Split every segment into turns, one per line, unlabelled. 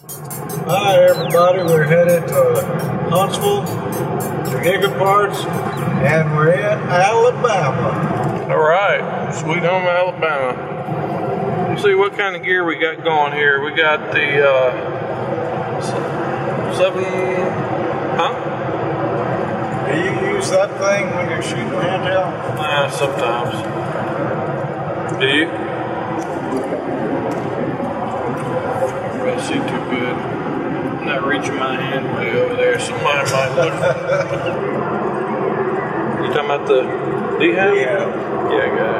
Hi, everybody. We're headed to Huntsville, to Gigaparts, and we're in Alabama.
All right, Sweet Home Alabama. Let's see what kind of gear we got going here. We got the uh, seven, huh?
Do you use that thing when you're shooting handheld?
Nah, sometimes. Do you? See too good. I'm not reaching my hand way over there. Somebody might look. you talking about the D-Hab?
Yeah.
Yeah, I got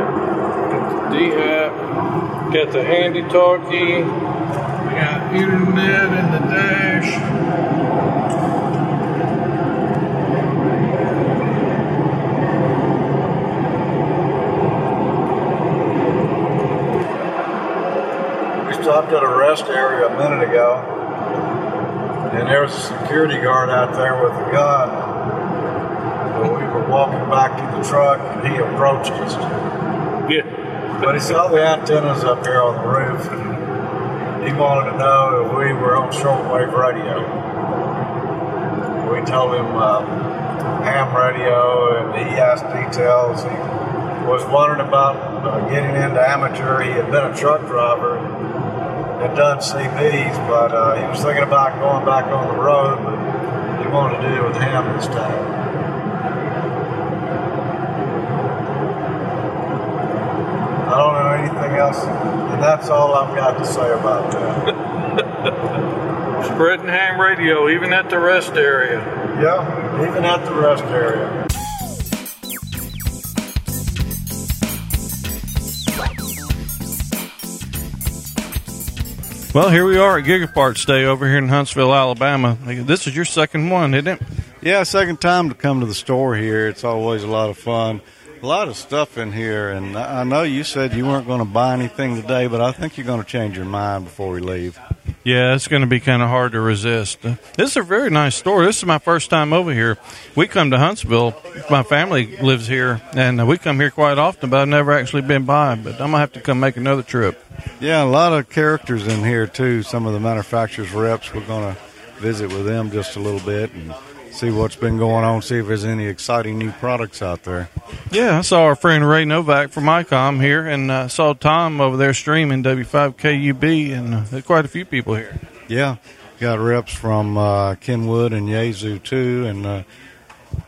it. D-Hab. Got the handy talkie. We got internet in the dash.
We stopped at a rest area a minute ago, and there was a security guard out there with a gun. So we were walking back to the truck, and he approached us.
Yeah.
But he saw the antennas up here on the roof, and he wanted to know if we were on shortwave radio. We told him um, ham radio, and he asked details. He was wondering about uh, getting into amateur. He had been a truck driver had done CBs, but uh, he was thinking about going back on the road, but he wanted to do it with ham this time. I don't know anything else, and that's all I've got to say about that.
Spreading ham radio, even at the rest area.
yeah, even at the rest area.
Well, here we are at Gigaparts Day over here in Huntsville, Alabama. This is your second one, isn't it?
Yeah, second time to come to the store here. It's always a lot of fun. A lot of stuff in here, and I I know you said you weren't going to buy anything today, but I think you're going to change your mind before we leave.
Yeah, it's going to be kind of hard to resist. This is a very nice store. This is my first time over here. We come to Huntsville. My family lives here, and we come here quite often, but I've never actually been by. But I'm going to have to come make another trip.
Yeah, a lot of characters in here too. Some of the manufacturers' reps. We're going to visit with them just a little bit and see what's been going on. See if there's any exciting new products out there.
Yeah, I saw our friend Ray Novak from ICOM here, and uh, saw Tom over there streaming W5KUB, and uh, there's quite a few people here.
Yeah, got reps from uh, Kenwood and Yaesu too, and uh,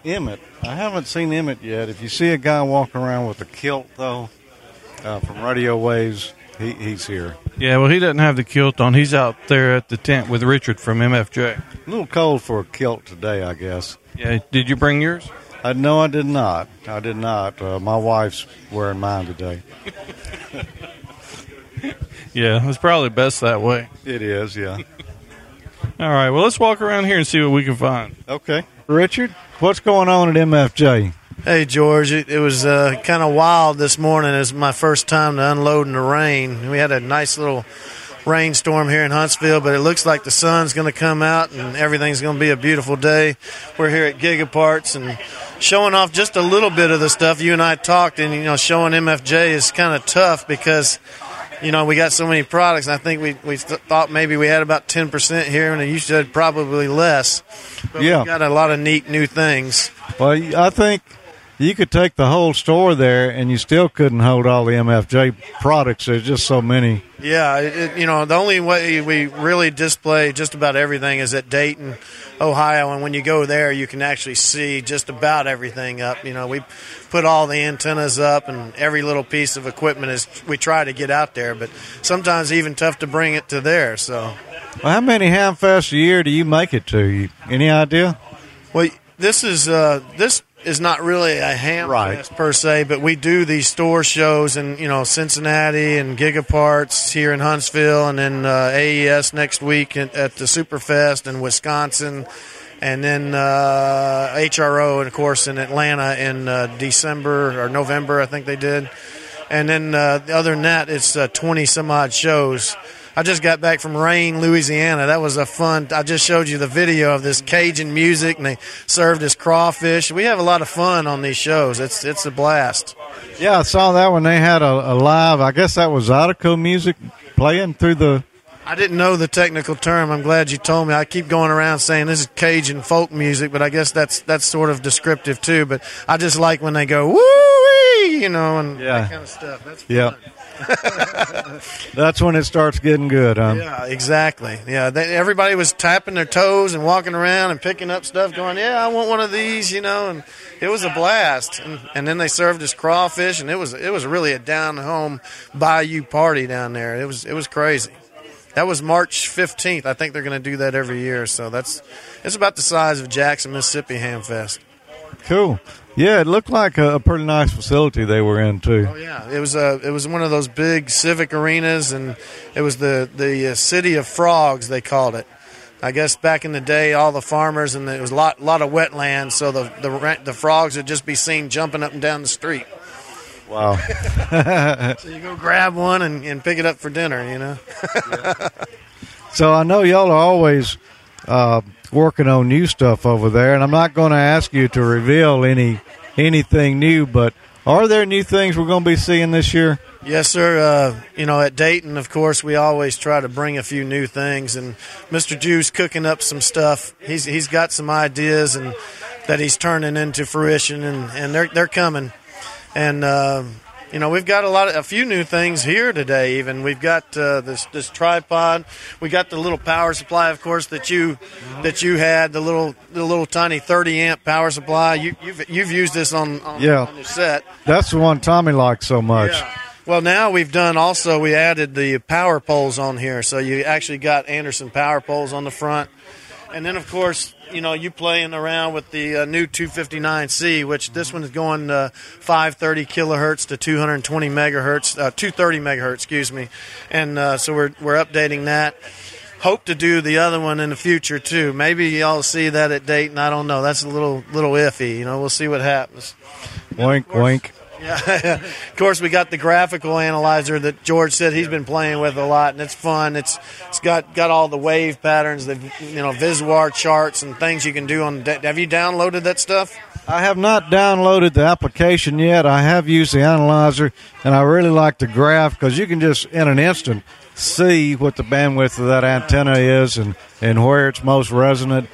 Emmett. I haven't seen Emmett yet. If you see a guy walking around with a kilt though, uh, from Radio Waves, he, he's here.
Yeah, well, he doesn't have the kilt on. He's out there at the tent with Richard from MFJ.
A little cold for a kilt today, I guess.
Yeah, did you bring yours?
I no, I did not. I did not. Uh, my wife's wearing mine today.
Yeah, it's probably best that way.
It is, yeah.
All right, well, let's walk around here and see what we can find.
Okay, Richard, what's going on at MFJ?
Hey George, it, it was uh, kind of wild this morning. It was my first time to unload in the rain. We had a nice little rainstorm here in Huntsville, but it looks like the sun's going to come out and everything's going to be a beautiful day. We're here at Gigaparts and showing off just a little bit of the stuff you and I talked, and you know, showing MFJ is kind of tough because you know we got so many products. I think we we th- thought maybe we had about ten percent here, and you said probably less. But
Yeah.
we got a lot of neat new things.
Well, I think you could take the whole store there, and you still couldn't hold all the MFJ products. There's just so many.
Yeah, it, you know, the only way we really display just about everything is at Dayton, Ohio, and when you go there, you can actually see just about everything up. You know, we put all the antennas up, and every little piece of equipment is. We try to get out there, but sometimes even tough to bring it to there. So,
Well, how many Hamfests a year do you make it to? You, any idea?
well, this is uh, this is not really a ham
Right.
fest per se, but we do these store shows in you know Cincinnati and Gigaparts here in Huntsville, and then uh, AES next week at, at the Superfest in Wisconsin, and then uh, HRO, and of course in Atlanta in uh, December or November, I think they did, and then uh, other than that, it's uh, twenty some odd shows. I just got back from Rayne, Louisiana. That was a fun. I just showed you the video of this Cajun music, and they served us crawfish. We have a lot of fun on these shows. It's it's a blast.
Yeah, I saw that when they had a, a live. I guess that was Zydeco music playing through the
I didn't know the technical term. I'm glad you told me. I keep going around saying this is Cajun folk music, but I guess that's that's sort of descriptive too. But I just like when they go woo, you know, and
Yeah.
that kind of stuff. That's fun.
Yep. That's when it starts getting good, huh?
Yeah, exactly. Yeah, they, everybody was tapping their toes and walking around and picking up stuff, going, "Yeah, I want one of these," you know. And it was a blast. And, and then they served us crawfish, and it was it was really a down home bayou party down there. It was it was crazy. That was March fifteenth. I think they're going to do that every year. So that's it's about the size of Jackson, Mississippi Ham Fest.
Cool. Yeah, it looked like a, a pretty nice facility they were in too.
Oh yeah, it was a it was one of those big civic arenas, and it was the the uh, city of frogs they called it. I guess back in the day, all the farmers and it was a lot lot of wetlands, so the the the frogs would just be seen jumping up and down the street.
Wow.
So you go grab one and, and pick it up for dinner, you know.
So I know y'all are always uh, working on new stuff over there, and I'm not going to ask you to reveal any anything new, but are there new things we're going to be seeing this year?
Yes, sir. Uh, you know, at Dayton, of course, we always try to bring a few new things, and Mr. Jue's cooking up some stuff. He's he's got some ideas and that he's turning into fruition, and, and they're they're coming. And uh, you know, we've got a lot of a few new things here today. Even we've got uh, this this tripod. We got the little power supply, of course, that you that you had the little the little tiny 30 amp power supply. You you've you've used this on on,
Yeah.
on your set.
That's the one Tommy likes so much.
Yeah. Well, now we've done also, we added the power poles on here. So you actually got Anderson power poles on the front. And then, of course, you know, you playing around with the uh, new 259C, which this one is going uh, 530 kilohertz to 220 megahertz, uh, 230 megahertz, excuse me. And uh, so we're, we're updating that. Hope to do the other one in the future too. Maybe y'all see that at Dayton. I don't know. That's a little little iffy. You know, we'll see what happens.
Wink, wink.
Yeah, of course we got the graphical analyzer that George said he's been playing with a lot, and it's fun. It's it's got got all the wave patterns, the you know Visuar charts and things you can do on. Have you downloaded that stuff?
I have not downloaded the application yet. I have used the analyzer, and I really like the graph because you can just in an instant see what the bandwidth of that antenna is and, and where it's most resonant.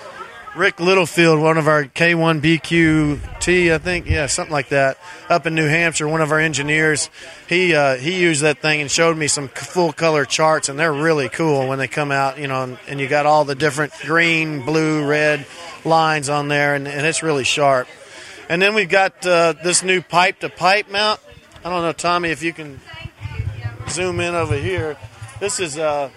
Rick Littlefield, one of our K1BQT, I think, yeah, something like that, up in New Hampshire, one of our engineers, he uh, he used that thing and showed me some full color charts, and they're really cool when they come out, you know, and, and you got all the different green, blue, red lines on there, and, and it's really sharp. And then we've got uh, this new pipe to pipe mount. I don't know, Tommy, if you can zoom in over here. This is uh,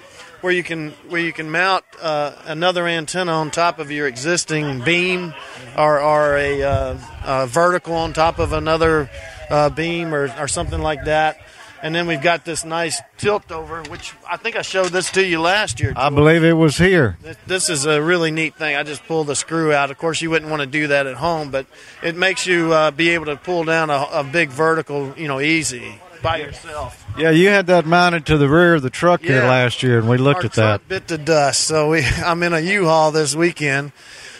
where you can where you can mount uh, another antenna on top of your existing beam, or, or a, uh, a vertical on top of another uh, beam, or, or something like that. And then we've got this nice tilt over, which I think I showed this to you last year.
I believe it was here.
This- This is a really neat thing. I just pulled the screw out. Of course, you wouldn't want to do that at home, but it makes you uh, be able to pull down a, a big vertical, you know, easy by yourself.
Yeah, you had that mounted to the rear of the truck here last year, and we looked
Our
at that.
bit to dust. So we, I'm in a U-Haul this weekend,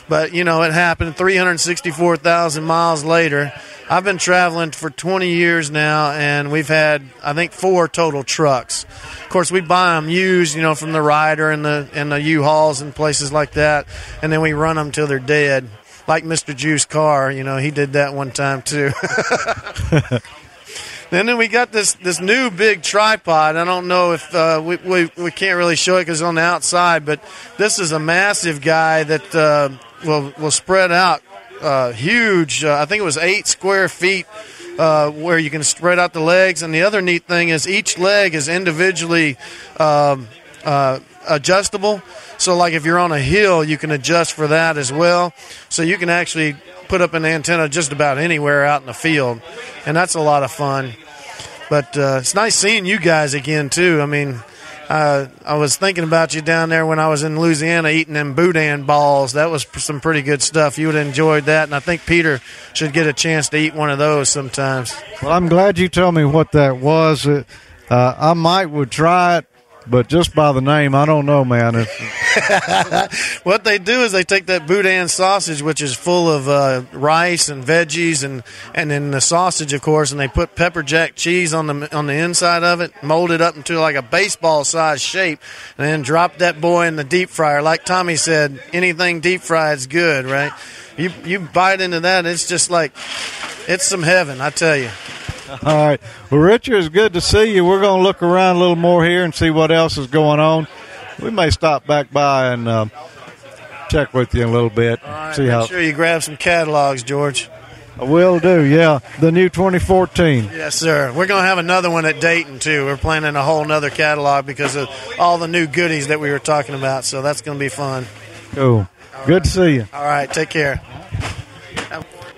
but you know it happened. 364,000 miles later, I've been traveling for 20 years now, and we've had I think four total trucks. Of course, we buy them used, you know, from the Ryder and the and the U-Hauls and places like that, and then we run them till they're dead. Like Mr. Jue's car, you know, he did that one time too. Then we got this this new big tripod. I don't know if uh, we, we we can't really show it because it's on the outside, but this is a massive guy that uh, will will spread out uh, huge. Uh, I think it was eight square feet. Uh, where you can spread out the legs, and the other neat thing is each leg is individually um, uh, adjustable. So, like if you're on a hill, you can adjust for that as well. So you can actually put up an antenna just about anywhere out in the field, and that's a lot of fun. But uh, it's nice seeing you guys again too. I mean, uh, I was thinking about you down there when I was in Louisiana eating them boudin balls. That was some pretty good stuff. You would have enjoyed that, and I think Peter should get a chance to eat one of those sometimes.
Well, I'm glad you told me what that was. Uh, I might would try it, but just by the name, I don't know, man.
What they do is they take that boudin sausage, which is full of uh, rice and veggies, and and then the sausage, of course, and they put pepper jack cheese on the on the inside of it, mold it up into like a baseball size shape, and then drop that boy in the deep fryer. Like Tommy said, anything deep fried is good, right? You you bite into that, it's just like it's some heaven, I tell you.
All right. Well, Richard, it's good to see you. We're going to look around a little more here and see what else is going on. We may stop back by and uh, check with you in a little bit.
All right,
see
make
how.
sure you grab some catalogs, George.
I will do. Yeah, the new 2014.
Yes, sir. We're going to have another one at Dayton too. We're planning a whole nother catalog because of all the new goodies that we were talking about. So that's going to be fun.
Cool. Good to see you.
All right, take care.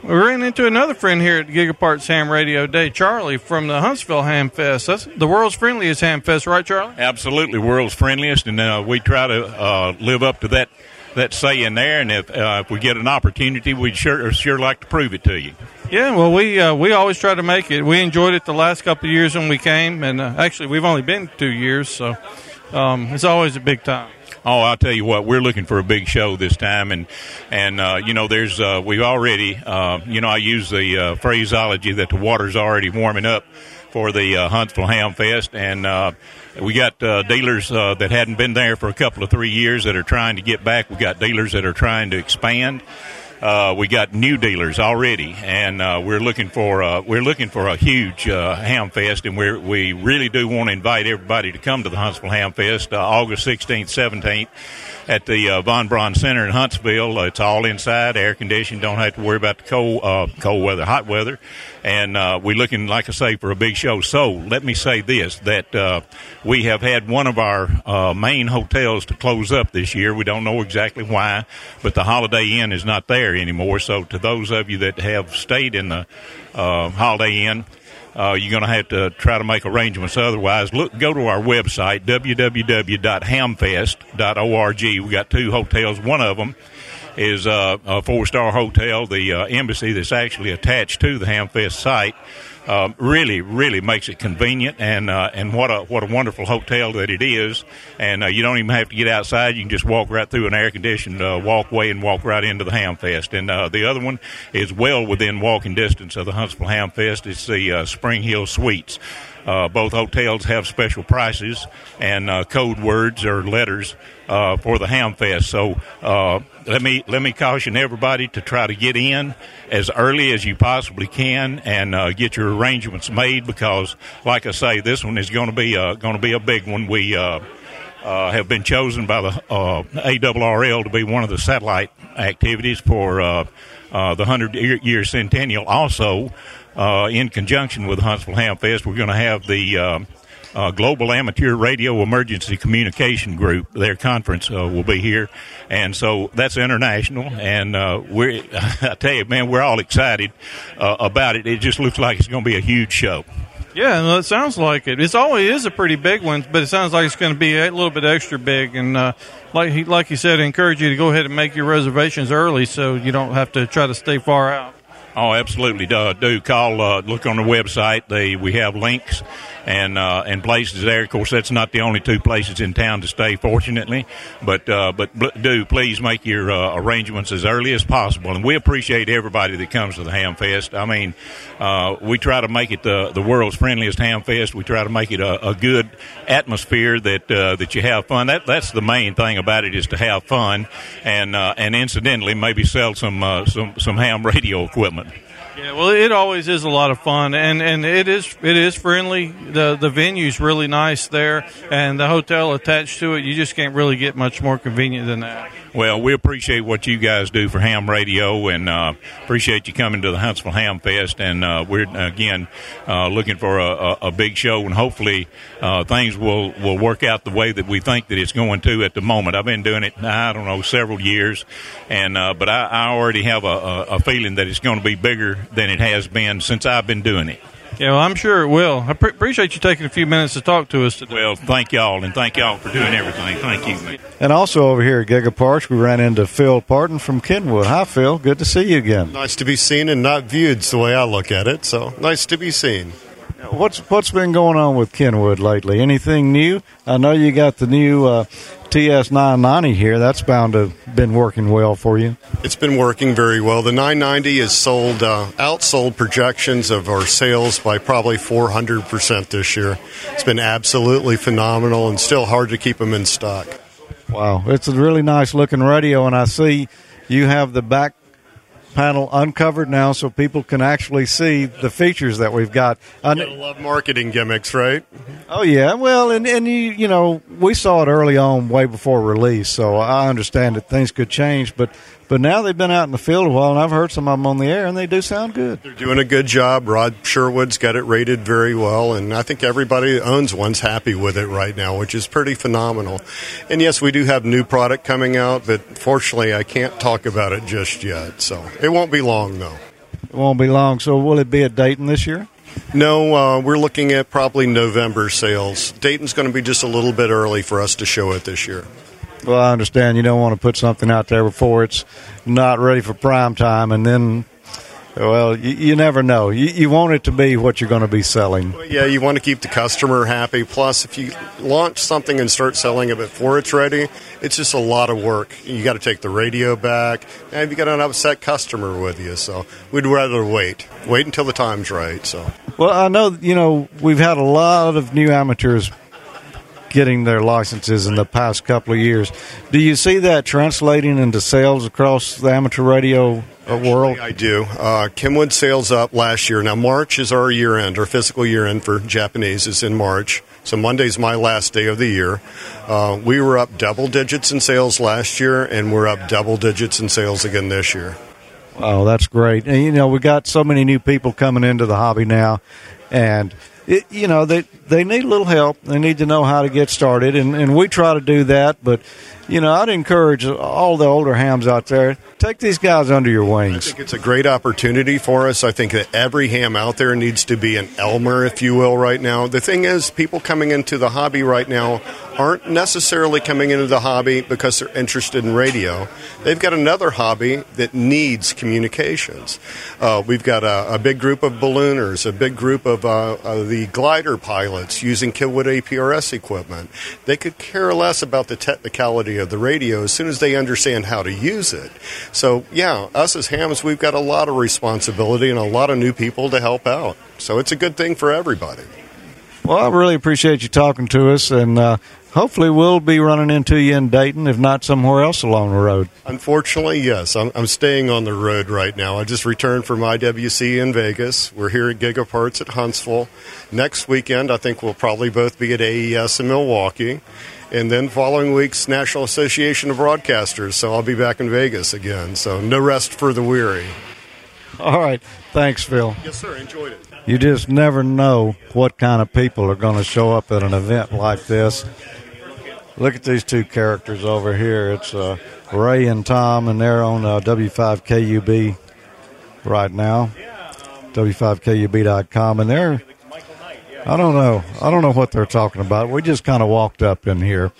We ran into another friend here at Gigaparts Ham Radio Day, Charlie from the Huntsville Ham Fest. That's the world's friendliest ham fest, right, Charlie?
Absolutely, world's friendliest, and uh, we try to uh, live up to that that saying there. And if uh, if we get an opportunity, we'd sure sure like to prove it to you.
Yeah, well, we uh, we always try to make it. We enjoyed it the last couple of years when we came, and uh, actually, we've only been two years, so um, it's always a big time.
Oh, I'll tell you what, we're looking for a big show this time, and and uh, you know, there's uh, we've already, uh, you know, I use the uh, phraseology that the water's already warming up for the uh, Huntsville Ham Fest, and uh, we got uh, dealers uh, that hadn't been there for a couple of three years that are trying to get back. We got dealers that are trying to expand. Uh, we got new dealers already, and uh, we're looking for uh, we're looking for a huge uh, ham fest, and we we really do want to invite everybody to come to the Huntsville Ham Fest, uh, August 16th, 17th, at the uh, Von Braun Center in Huntsville. It's all inside, air conditioned. Don't have to worry about the cold uh, cold weather, hot weather, and uh, we're looking, like I say, for a big show. So let me say this: that uh, we have had one of our uh, main hotels to close up this year. We don't know exactly why, but the Holiday Inn is not there anymore. So to those of you that have stayed in the uh, Holiday Inn. Uh, you're going to have to try to make arrangements. Otherwise, look, go to our website www.hamfest.org. We got two hotels. One of them is uh, a four star hotel. The uh, embassy that's actually attached to the Hamfest site um, really, really makes it convenient, and uh, and what a what a wonderful hotel that it is. And uh, you don't even have to get outside; you can just walk right through an air conditioned uh, walkway and walk right into the Hamfest. And uh, the other one is well within walking distance of the Huntsville Hamfest. It's the uh, Spring Hill Suites. Uh, both hotels have special prices and uh, code words or letters uh, for the Ham Fest. So uh, let me let me caution everybody to try to get in as early as you possibly can and uh, get your arrangements made because, like I say, this one is going to be uh, going to be a big one. We have been chosen by the ARRL to be one of the satellite activities for the 100 year, year centennial. Also, uh, in conjunction with Huntsville Ham Fest, we're going to have the uh, uh, Global Amateur Radio Emergency Communication Group. Their conference uh, will be here, and so that's international. And uh, we're, I tell you, man, we're all excited uh, about it. It just looks like it's going to be a huge show.
Yeah, well, it sounds like it. It's always is a pretty big one, but it sounds like it's going to be a little bit extra big. And uh, like he, like you said, I encourage you to go ahead and make your reservations early so you don't have to try to stay far out.
Oh, absolutely. Do, do call, uh, look on the website. They, we have links and, uh, and places there. Of course, that's not the only two places in town to stay, fortunately. But, uh, but do please make your, uh, arrangements as early as possible. And we appreciate everybody that comes to the Ham Fest. I mean, uh, we try to make it the, the world's friendliest Ham Fest. We try to make it a, a good atmosphere that, uh, that you have fun. That, that's the main thing about it is to have fun and, uh, and incidentally, maybe sell some, uh, some, some ham radio equipment.
Yeah, well, it always is a lot of fun, and, and it is it is friendly. the The venue's really nice there, and the hotel attached to it. You just can't really get much more convenient than that.
Well, we appreciate what you guys do for Ham Radio, and uh, appreciate you coming to the Huntsville Ham Fest. And uh, we're again uh, looking for a, a, a, big show, and hopefully uh, things will will work out the way that we think that it's going to at the moment. I've been doing it, I don't know, several years, and uh, but I, I, already have a, a feeling that it's going to be bigger than it has been since I've been doing it.
Yeah, well, I'm sure it will. I pre- appreciate you taking a few minutes to talk to us today.
Well, thank y'all, and thank y'all for doing everything. Thank you.
And also over here at Gigaparts, we ran into Phil Parton from Kenwood. Hi, Phil. Good to see you again.
Nice to be seen and not viewed, the way I look at it. So nice to be seen.
What's what's been going on with Kenwood lately? Anything new? I know you got the new uh, TS 990 here. That's bound to have been working well for you.
It's been working very well. The 990 has sold uh, outsold projections of our sales by probably 400 percent this year. It's been absolutely phenomenal, and still hard to keep them in stock.
Wow, it's a really nice looking radio, and I see you have the back panel uncovered now so people can actually see the features that we've got.
I love marketing gimmicks, right?
Oh yeah, well, and and you you know we saw it early on, way before release, so I understand that things could change, but but now they've been out in the field a while, and I've heard some of them on the air, and they do sound good.
They're doing a good job. Rob Sherwood's got it rated very well, and I think everybody that owns one's happy with it right now, which is pretty phenomenal. And yes, we do have new product coming out, but fortunately, I can't talk about it just yet. So it won't be long, though.
It won't be long. So will it be at Dayton this year?
No, uh, we're looking at probably November sales. Dayton's going to be just a little bit early for us to show it this year.
Well, I understand you don't want to put something out there before it's not ready for prime time, and then, well, you, you never know. You, you, want it to be what you're going to be selling.
Well, yeah, you want to keep the customer happy. Plus, if you launch something and start selling it before it's ready, it's just a lot of work. You got to take the radio back, and you got an upset customer with you. So we'd rather wait, wait until the time's right. So.
Well, I know you know we've had a lot of new amateurs getting their licenses in the past couple of years. Do you see that translating into sales across the amateur radio world?
I do. Uh, Kenwood sales up last year. Now, March is our year end. Our fiscal year end for Japanese is in March. So Monday's my last day of the year. Uh, we were up double digits in sales last year, and we're up double digits in sales again this year.
Oh, that's great. And, you know, we got so many new people coming into the hobby now, and – it, you know they they need a little help. They need to know how to get started, and and we try to do that. But you know, I'd encourage all the older hams out there take these guys under your wings.
I think it's a great opportunity for us. I think that every ham out there needs to be an Elmer, if you will, right now. The thing is, people coming into the hobby right now aren't necessarily coming into the hobby because they're interested in radio. They've got another hobby that needs communications. Uh, we've got a, a, big group of ballooners, a big group of uh, uh, the glider pilots using Kenwood APRS equipment. They could care less about the technicality of the radio as soon as they understand how to use it. So, yeah, us as hams, we've got a lot of responsibility and a lot of new people to help out. So it's a good thing for everybody.
Well, I really appreciate you talking to us, and uh, hopefully we'll be running into you in Dayton, if not somewhere else along the road.
Unfortunately, yes. I'm, I'm staying on the road right now. I just returned from IWC in Vegas. We're here at Gigaparts at Huntsville. Next weekend, I think we'll probably both be at AES in Milwaukee. And then following week's National Association of Broadcasters. So I'll be back in Vegas again. So no rest for the weary.
All right. Thanks, Phil.
Yes, sir. Enjoyed it.
You just never know what kind of people are going to show up at an event like this. Look at these two characters over here. It's uh, Ray and Tom, and they're on uh, W5KUB right now. W5KUB.com, and they're I don't know. I don't know what they're talking about. We just kind of walked up in here,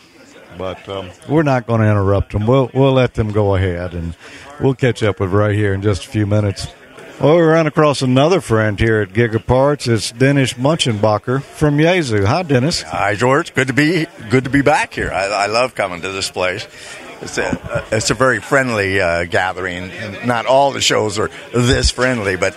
but um, we're not going to interrupt them. We'll we'll let them go ahead, and we'll catch up with Ray here in just a few minutes. Well, we ran across another friend here at Gigaparts. It's Dennis Motschenbacher from Yaesu. Hi, Dennis.
Hi, George. Good to be good to be back here. I, I love coming to this place. It's a, it's a very friendly uh, gathering. Not all the shows are this friendly, but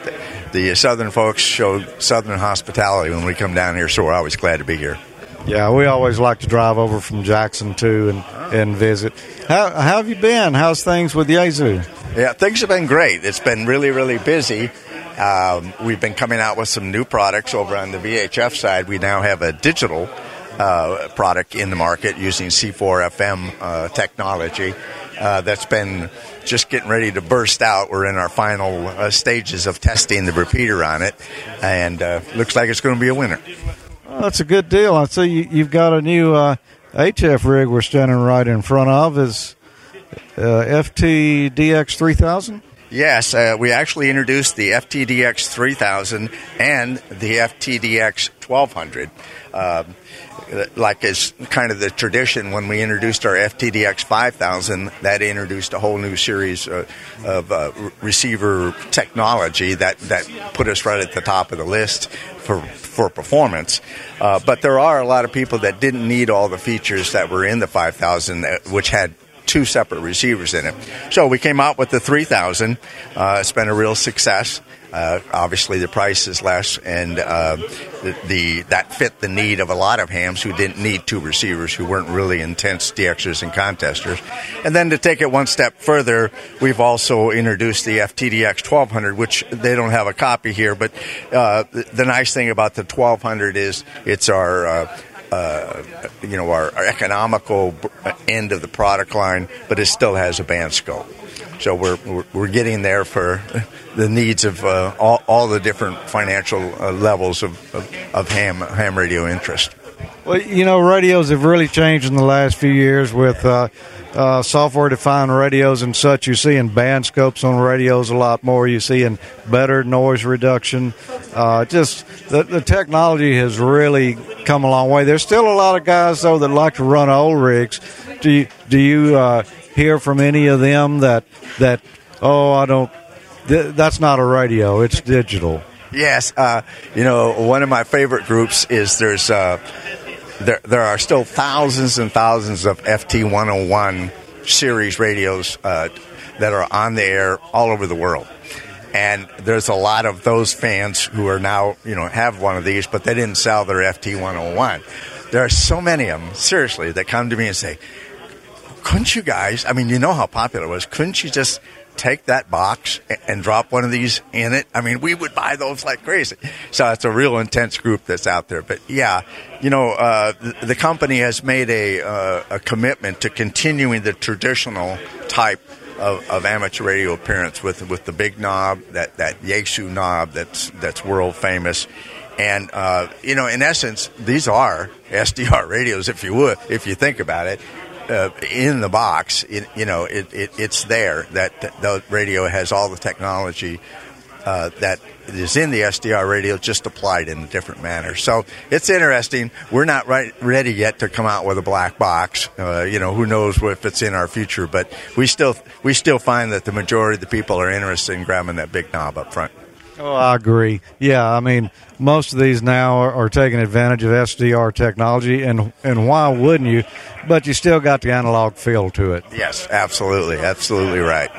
the Southern folks show Southern hospitality when we come down here, so we're always glad to be here.
Yeah, we always like to drive over from Jackson too and, and visit. How, how have you been? How's things with Yaesu?
Yeah, things have been great. It's been really, really busy. Um, we've been coming out with some new products over on the VHF side. We now have a digital uh, product in the market using C4 FM uh, technology uh, that's been just getting ready to burst out. We're in our final uh, stages of testing the repeater on it, and uh, looks like it's going to be a winner.
Well, that's a good deal. I see you, have got a new HF uh, rig we're standing right in front of. Is uh, FTDX 3000?
Yes, uh, we actually introduced the FTDX 3000 and the FTDX 1200. Um, like is kind of the tradition when we introduced our FTDX 5000, that introduced a whole new series uh, of uh, receiver technology that, that put us right at the top of the list for for performance. Uh, but there are a lot of people that didn't need all the features that were in the 5000, uh, which had two separate receivers in it. So we came out with the 3000. Uh, it's been a real success. Uh, obviously, the price is less, and uh, the, the, that fit the need of a lot of hams who didn't need two receivers, who weren't really intense DXers and contesters. And then to take it one step further, we've also introduced the FTDX 1200, which they don't have a copy here, but uh, the, the, nice thing about the 1200 is it's our uh, uh, you know, our, our, economical end of the product line, but it still has a band scope. So we're, we're, we're getting there for the needs of uh, all, all the different financial uh, levels of, of, of, ham, ham radio interest.
Well, you know, radios have really changed in the last few years with uh, uh, software defined radios and such. You're seeing band scopes on radios a lot more. You're seeing better noise reduction. Uh, just the, the technology has really come a long way. There's still a lot of guys, though, that like to run old rigs. Do you, do you uh, hear from any of them that, that oh, I don't, th- that's not a radio, it's digital?
Yes. Uh, you know, one of my favorite groups is there's. Uh, there, there are still thousands and thousands of FT 101 series radios uh, that are on the air all over the world. And there's a lot of those fans who are now, you know, have one of these, but they didn't sell their FT 101. There are so many of them, seriously, that come to me and say, couldn't you guys, I mean, you know how popular it was, couldn't you just take that box and drop one of these in it. I mean, we would buy those like crazy. So it's a real intense group that's out there. But yeah, you know, uh, the, the, company has made a, uh, a commitment to continuing the traditional type of, of, amateur radio appearance with with the big knob, that that Yaesu knob that's that's world famous. And uh, you know, in essence, these are SDR radios, if you would, if you think about it uh, in the box, it, you know, it, it, it's there. That, the radio has all the technology uh, that is in the SDR radio, just applied in a different manner. So it's interesting. We're not right, ready yet to come out with a black box. Uh, you know, who knows if it's in our future, but we still we still find that the majority of the people are interested in grabbing that big knob up front.
Oh, I agree. Yeah, I mean, most of these now are, are, taking advantage of SDR technology, and and why wouldn't you? But you still got the analog feel to it.
Yes, absolutely, absolutely right.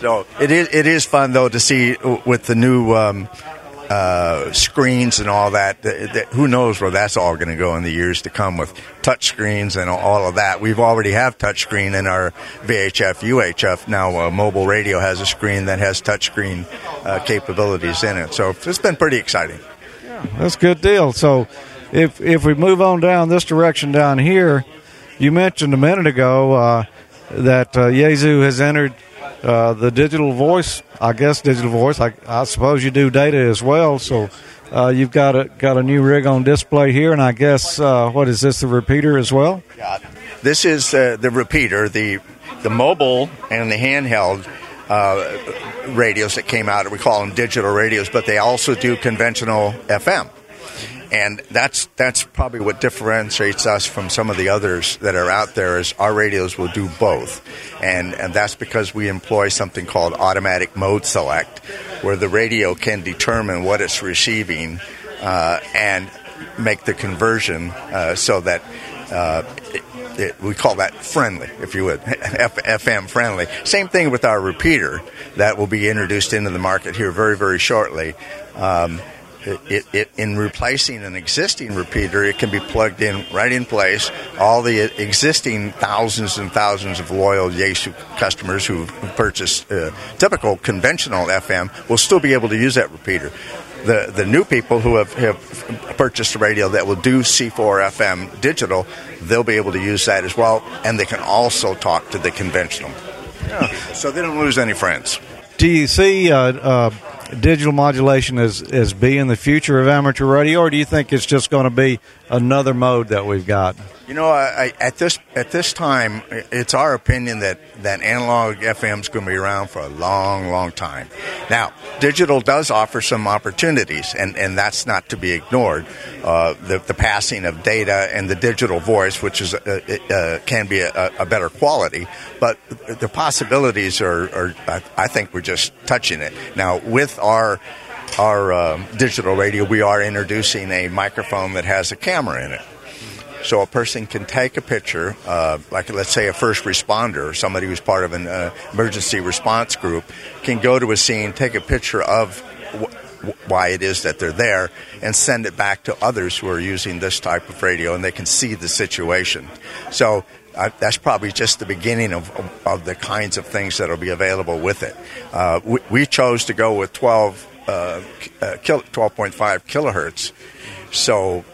So it is it is fun though to see with the new um, uh, screens and all that, that, that, Who knows where that's all going to go in the years to come with touch screens and all of that. We've already have touch screen in our VHF, UHF. Now, uh, mobile radio has a screen that has touch screen uh, capabilities in it. So it's been pretty exciting.
Yeah, that's a good deal. So if if we move on down this direction down here, you mentioned a minute ago uh, that uh, Yaesu has entered uh, the digital voice, I guess digital voice. I, I suppose you do data as well. So uh, you've got a got a new rig on display here, and I guess uh, what is this? The repeater as well.
This is uh, the repeater, the the mobile and the handheld. Uh, radios that came out, we call them digital radios, but they also do conventional FM and that's that's probably what differentiates us from some of the others that are out there is our radios will do both and and that's because we employ something called automatic mode select where the radio can determine what it's receiving uh, and make the conversion uh, so that uh, it, it, we call that friendly, if you would, F- FM friendly. Same thing with our repeater that will be introduced into the market here very, very shortly. Um, it, it, in replacing an existing repeater, it can be plugged in right in place. All the existing thousands and thousands of loyal Yaesu customers who purchased uh, typical conventional FM will still be able to use that repeater. The, the new people who have, have purchased a radio that will do C4 FM digital, they'll be able to use that as well, and they can also talk to the conventional. Yeah. So they don't lose any friends.
Do you see uh, uh digital modulation as, as being the future of amateur radio, or do you think it's just going to be another mode that we've got?
You know, I, at this at this time, it's our opinion that, that analog FM is going to be around for a long, long time. Now, digital does offer some opportunities, and, and that's not to be ignored. Uh, the, the passing of data and the digital voice, which is uh, uh, can be a, a, better quality, but the possibilities are, are, I think, we're just touching it now with our our um, digital radio. We are introducing a microphone that has a camera in it. So a person can take a picture, uh, like let's say a first responder somebody who's part of an uh, emergency response group, can go to a scene, take a picture of wh- why it is that they're there, and send it back to others who are using this type of radio, and they can see the situation. So uh, that's probably just the beginning of, of, the kinds of things that will be available with it. Uh, we, we, chose to go with 12, uh, uh 12.5 kilohertz. So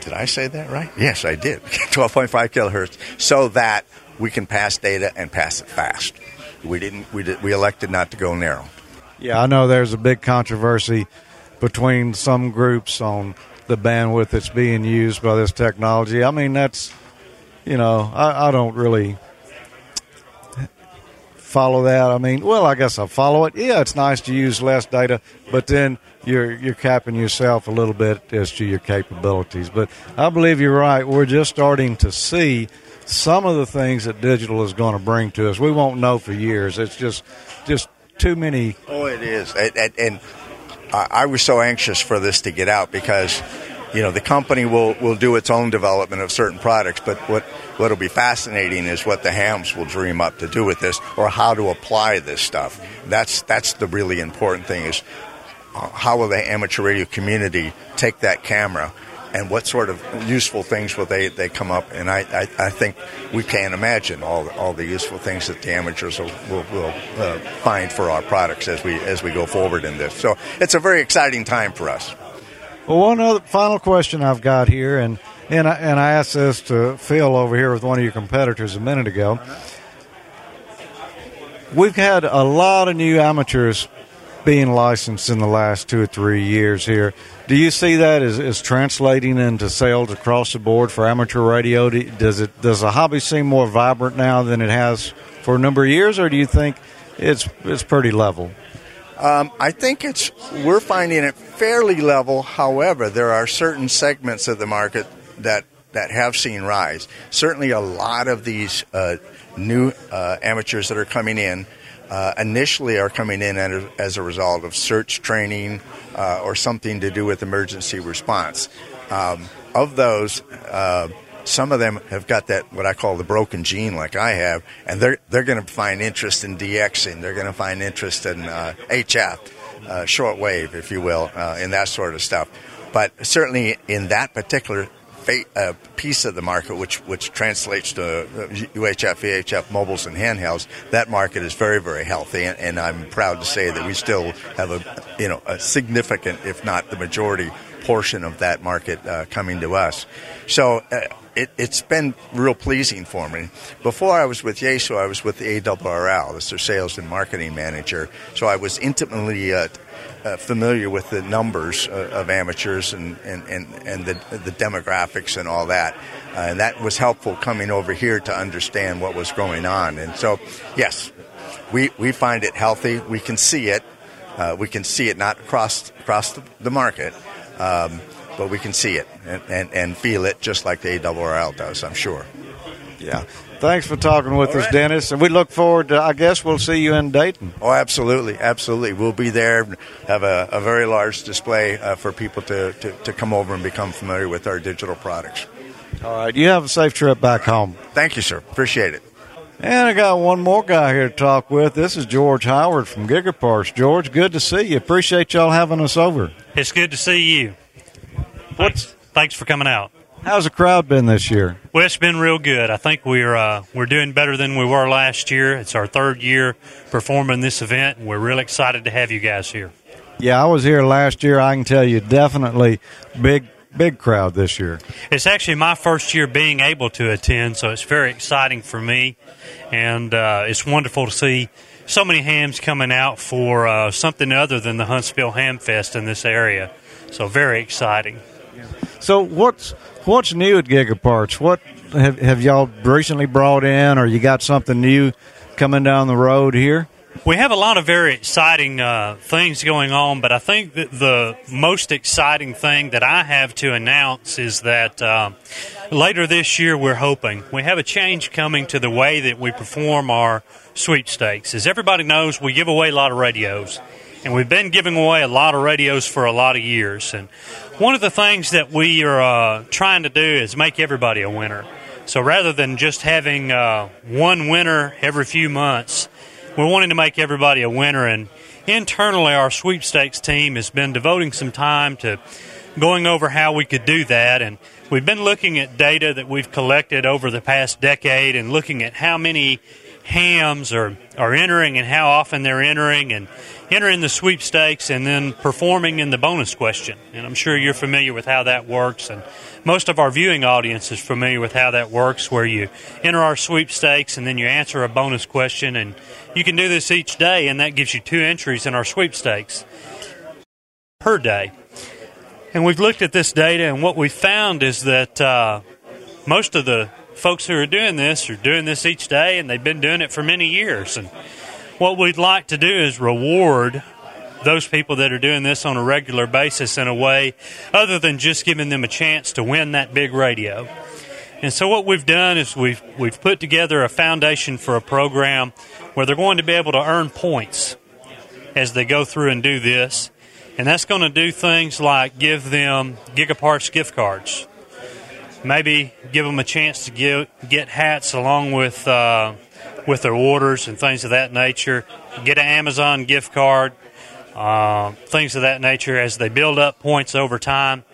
did I say that right? Yes, I did. 12.5 kilohertz, so that we can pass data and pass it fast. We didn't. We did, we elected not to go narrow.
Yeah, I know there's a big controversy between some groups on the bandwidth that's being used by this technology. I mean, that's you know, I, I don't really follow that. I mean, well, I guess I follow it. Yeah, it's nice to use less data, but then you're you're capping yourself a little bit as to your capabilities. But I believe you're right. We're just starting to see some of the things that digital is going to bring to us. We won't know for years. It's just just too many.
Oh, it is, and, and I was so anxious for this to get out because you know the company will will do its own development of certain products, but what what'll be fascinating is what the hams will dream up to do with this or how to apply this stuff. That's that's the really important thing is how will the amateur radio community take that camera? And what sort of useful things will they, they come up? And I, I, I think we can't imagine all all the useful things that the amateurs will, will, will uh, find for our products as we as we go forward in this. So it's a very exciting time for us.
Well, one other final question I've got here, and and I, and I asked this to Phil over here with one of your competitors a minute ago. We've had a lot of new amateurs being licensed in the last two or three years here. Do you see that as, as translating into sales across the board for amateur radio? Does it does the hobby seem more vibrant now than it has for a number of years, or do you think it's it's pretty level?
Um, I think it's we're finding it fairly level. However, there are certain segments of the market that that have seen rise. Certainly, a lot of these uh, new uh, amateurs that are coming in uh, initially are coming in as a result of CERT training uh, or something to do with emergency response. Um, of those, uh, some of them have got that what I call the broken gene, like I have, and they're they're going to find interest in DXing. They're going to find interest in uh, HF, uh, shortwave, if you will, uh, in that sort of stuff. But certainly in that particular uh, piece of the market, which which translates to UHF, VHF, mobiles, and handhelds, that market is very very healthy, and, and I'm proud to say that we still have a you know a significant, if not the majority portion of that market uh, coming to us. So uh, it, has been real pleasing for me. Before I was with Yaesu, I was with the ARRL, as their sales and marketing manager. So I was intimately uh, uh, familiar with the numbers uh, of amateurs and, and, and, and the, the demographics and all that. Uh, and that was helpful coming over here to understand what was going on. And so, yes, we, we find it healthy. We can see it. Uh, we can see it not across across the, the market, um, but we can see it and, and, and, feel it just like the ARRL does, I'm sure.
Yeah. Thanks for talking with All us, right. Dennis. And we look forward to, I guess we'll see you in Dayton.
Oh, absolutely. Absolutely. We'll be there, have a, a very large display uh, for people to, to, to come over and become familiar with our digital products.
All right. You have a safe trip back home.
Thank you, sir. Appreciate it.
And I got one more guy here to talk with. This is George Howard from Gigaparts. George, good to see you. Appreciate y'all having us over.
It's good to see you. Thanks, thanks for coming out.
How's the crowd been this year?
Well, it's been real good. I think we're uh, we're doing better than we were last year. It's our third year performing this event, and we're really excited to have you guys here.
Yeah, I was here last year. I can tell you, definitely big big crowd this year.
It's actually my first year being able to attend, so it's very exciting for me, and uh, it's wonderful to see so many hams coming out for uh, something other than the Huntsville Ham Fest in this area. So very exciting.
So what's what's new at Gigaparts? What have have y'all recently brought in, or you got something new coming down the road here?
We have a lot of very exciting uh, things going on, but I think that the most exciting thing that I have to announce is that uh, later this year we're hoping we have a change coming to the way that we perform our sweepstakes. As everybody knows, we give away a lot of radios, and we've been giving away a lot of radios for a lot of years. And one of the things that we are uh, trying to do is make everybody a winner. So rather than just having uh, one winner every few months, we're wanting to make everybody a winner. And internally, our sweepstakes team has been devoting some time to going over how we could do that. And we've been looking at data that we've collected over the past decade and looking at how many hams are, are entering and how often they're entering and entering the sweepstakes and then performing in the bonus question. And I'm sure you're familiar with how that works. And most of our viewing audience is familiar with how that works, where you enter our sweepstakes and then you answer a bonus question. And you can do this each day, and that gives you two entries in our sweepstakes per day. And we've looked at this data, and what we found is that uh, most of the folks who are doing this are doing this each day, and they've been doing it for many years. And what we'd like to do is reward those people that are doing this on a regular basis in a way other than just giving them a chance to win that big radio. And so what we've done is we've we've put together a foundation for a program where they're going to be able to earn points as they go through and do this. And that's going to do things like give them Gigaparts gift cards maybe give them a chance to get get hats along with uh, with their orders and things of that nature. Get an Amazon gift card, uh, things of that nature as they build up points over time.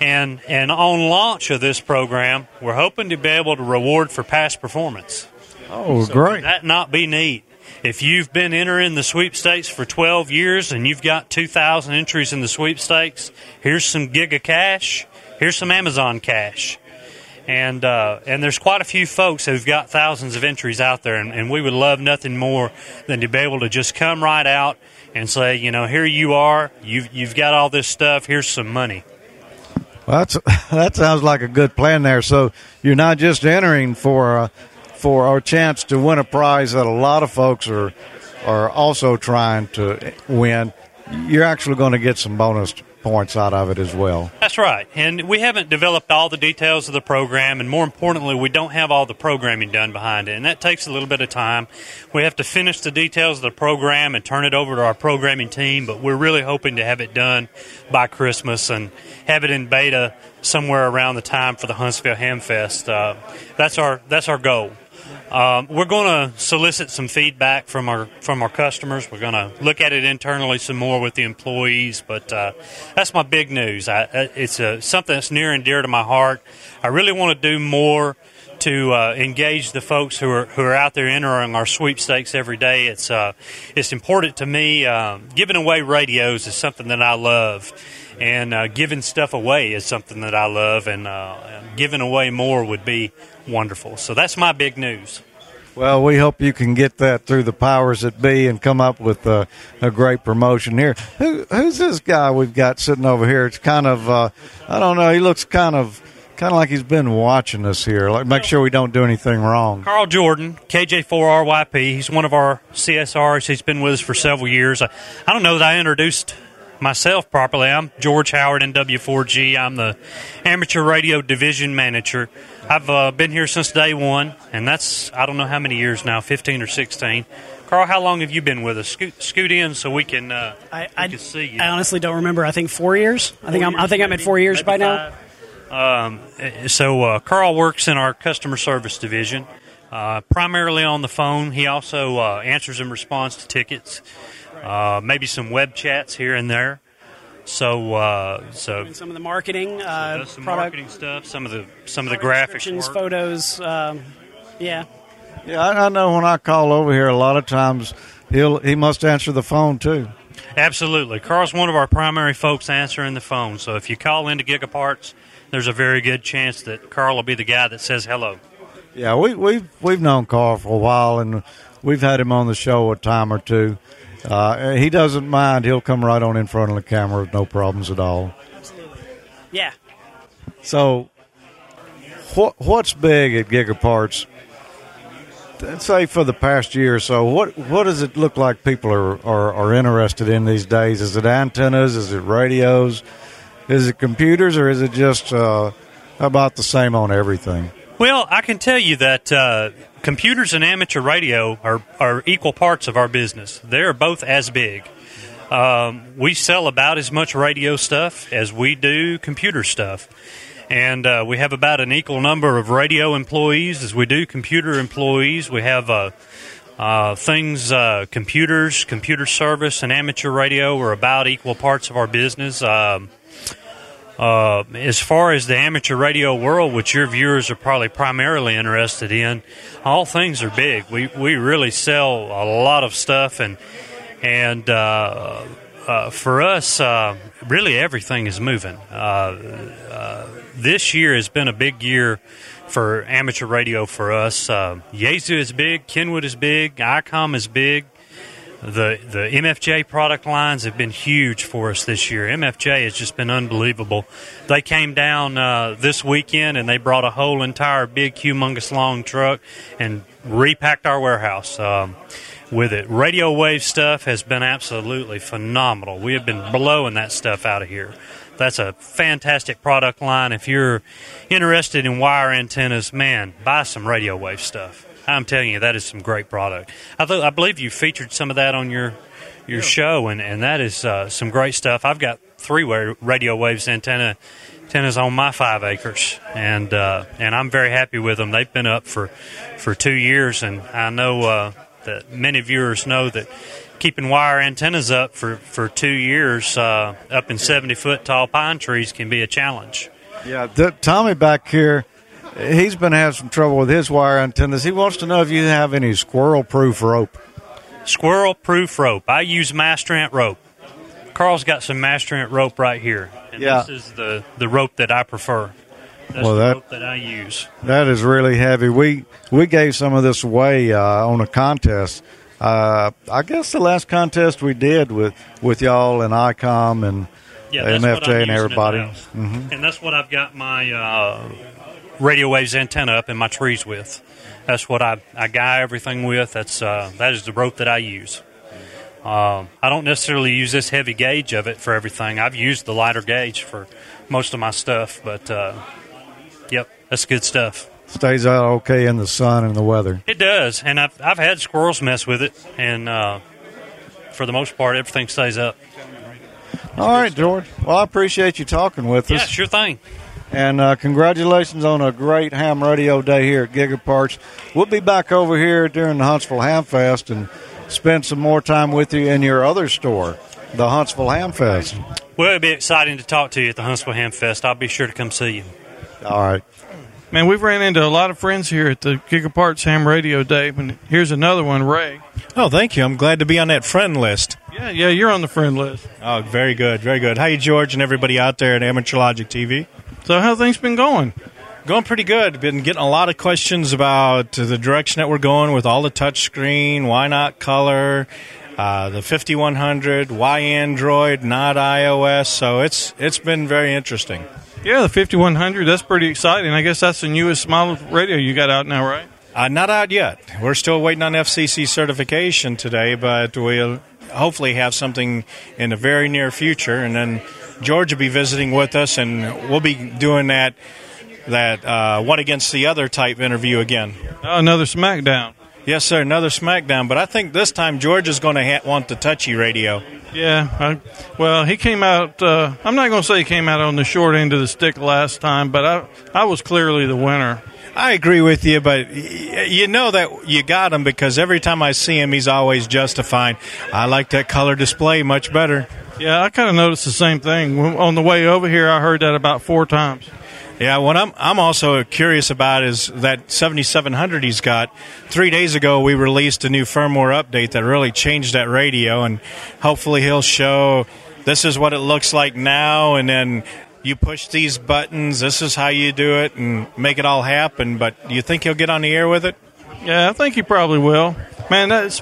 And and on launch of this program, we're hoping to be able to reward for past performance.
Oh,
So
great!
that not be neat? If you've been entering the sweepstakes for 12 years and you've got 2,000 entries in the sweepstakes, here's some Giga Cash, here's some Amazon Cash. And uh, and there's quite a few folks who've got thousands of entries out there, and, and we would love nothing more than to be able to just come right out and say, you know, here you are, you've you've got all this stuff, here's some money.
Well, that's that sounds like a good plan there. So you're not just entering for a, for our chance to win a prize that a lot of folks are are also trying to win. You're actually going to get some bonus points out of it as well.
That's right. And we haven't developed all the details of the program, and more importantly, we don't have all the programming done behind it. And that takes a little bit of time. We have to finish the details of the program and turn it over to our programming team, but we're really hoping to have it done by Christmas and have it in beta somewhere around the time for the Huntsville Hamfest. Uh, that's our that's our goal. Um, we're going to solicit some feedback from our from our customers. We're going to look at it internally some more with the employees. But uh, that's my big news. I, I- it's a, something that's near and dear to my heart. I really want to do more to uh, engage the folks who are who are out there entering our sweepstakes every day. It's uh, it's important to me. Um, giving away radios is something that I love, and uh, giving stuff away is something that I love, and uh, giving away more would be wonderful. So that's my big news.
Well, we hope you can get that through the powers that be and come up with a, a great promotion here. Who, who's this guy we've got sitting over here? It's kind of, uh, I don't know. He looks kind of, kind of like he's been watching us here. Like, make sure we don't do anything wrong.
Carl Jordan, KJ4RYP. He's one of our CSRs. He's been with us for several years. I, I don't know that I introduced myself properly. I'm George Howard in W4G. I'm the amateur radio division manager. I've uh, been here since day one, and that's I don't know how many years now, 15 or 16. Carl, how long have you been with us? Scoot, scoot in so we can uh,
I,
we can see you.
I honestly don't remember. I think four years. I think I'm. I think I'm at four years
Maybe
by now.
Um, eh, so uh, Carl works in our customer service division, uh, primarily on the phone. He also uh, answers and responds to tickets, uh, maybe some web chats here and there. So, uh, so
And some of the marketing, uh,
does some
product
marketing stuff, some of the some of the graphics
photos. Um, yeah,
Yeah, I, I know when I call over here, a lot of times he'll he must answer the phone too.
Absolutely. Carl's one of our primary folks answering the phone. So if you call into Gigaparts, there's a very good chance that Carl will be the guy that says hello.
Yeah, we we've we've known Carl for a while, and we've had him on the show a time or two. Uh, he doesn't mind; he'll come right on in front of the camera with no problems at all. Absolutely.
yeah.
So, what what's big at Gigaparts? Let's say for the past year or so, what what does it look like people are, are, are interested in these days? Is it antennas? Is it radios? Is it computers, or is it just uh, about the same on everything?
Well, I can tell you that uh, computers and amateur radio are, are equal parts of our business. They're both as big. Um, we sell about as much radio stuff as we do computer stuff. And uh, we have about an equal number of radio employees as we do computer employees. We have uh, uh, things, uh, computers, computer service, and amateur radio are about equal parts of our business. Um, uh, as far as the amateur radio world, which your viewers are probably primarily interested in, all things are big. We we really sell a lot of stuff, and and uh, uh, for us, uh, really everything is moving. Uh, this year has been a big year for amateur radio for us. Uh, Yaesu is big, Kenwood is big, ICOM is big. The the MFJ product lines have been huge for us this year. MFJ has just been unbelievable. They came down uh, this weekend and they brought a whole entire big, humongous, long truck and repacked our warehouse um, with it. Radio wave stuff has been absolutely phenomenal. We have been blowing that stuff out of here. That's a fantastic product line. If you're interested in wire antennas, man, buy some radio wave stuff. I'm telling you, that is some great product. I, th- I believe you featured some of that on your your show, and, and that is uh, some great stuff. I've got three wa- radio waves antenna antennas on my five acres, and uh, and I'm very happy with them. They've been up for for two years, and I know uh, that many viewers know that keeping wire antennas up for for two years uh, up in 70 foot tall pine trees can be a challenge.
Yeah, th- Tommy back here, he's been having some trouble with his wire antennas. He wants to know if you have any squirrel proof rope.
Squirrel proof rope. I use Mastrant rope. Carl's got some Mastrant rope right here, and
Yeah.
this is the the rope that I prefer. That's
Well,
the
that-
rope that I use.
That is really heavy. We we gave some of this away uh, on a contest. Uh, I guess the last contest we did with with y'all and ICOM and
Yeah,
MFJ and everybody.
at the house.
Mhm.
And that's what I've got my uh, radio waves antenna up in my trees with. That's what I, I guy everything with. That's uh, that is the rope that I use. Um, I don't necessarily use this heavy gauge of it for everything. I've used the lighter gauge for most of my stuff, but uh, yep, that's good stuff.
Stays out okay in the sun and the weather.
It does, and I've I've had squirrels mess with it, and uh, for the most part, everything stays up.
All right, George. Well, I appreciate you talking with us.
Yeah, sure thing.
And uh, congratulations on a great ham radio day here at Gigaparts. We'll be back over here during the Huntsville Ham Fest and spend some more time with you in your other store, the Huntsville Ham Fest.
Well, it'll be exciting to talk to you at the Huntsville Ham Fest. I'll be sure to come see you.
All right.
Man, we've ran into a lot of friends here at the Gigaparts Ham Radio Day, and here's another one, Ray.
Oh, thank you. I'm glad to be on that friend list.
Yeah, yeah, you're on the friend list.
Oh, very good, very good. Hi, George, and everybody out there at Amateur Logic TV.
So, how things been going?
Going pretty good. Been getting a lot of questions about the direction that we're going with all the touch screen. Why not color? Uh, the 5100. Why Android, not iOS? So it's it's been very interesting.
Yeah, the 5100, that's pretty exciting. I guess that's the newest model radio you got out now, right?
Uh, not out yet. We're still waiting on FCC certification today, but we'll hopefully have something in the very near future. And then George will be visiting with us, and we'll be doing that that uh, one against the other type interview again.
Oh, another SmackDown.
Yes, sir. Another SmackDown, but I think this time George is going to ha- want the touchy radio.
Yeah, I, well, he came out. Uh, I'm not going to say he came out on the short end of the stick last time, but I, I was clearly the winner.
I agree with you, but you know that you got him because every time I see him, he's always justifying. I like that color display much better.
Yeah, I kind of noticed the same thing on the way over here. I heard that about four times.
Yeah, what I'm I'm also curious about is that 7700 he's got. Three days ago, we released a new firmware update that really changed that radio, and hopefully he'll show this is what it looks like now, and then you push these buttons. This is how you do it, and make it all happen. But do you think he'll get on the air with it?
Yeah, I think he probably will. Man, that's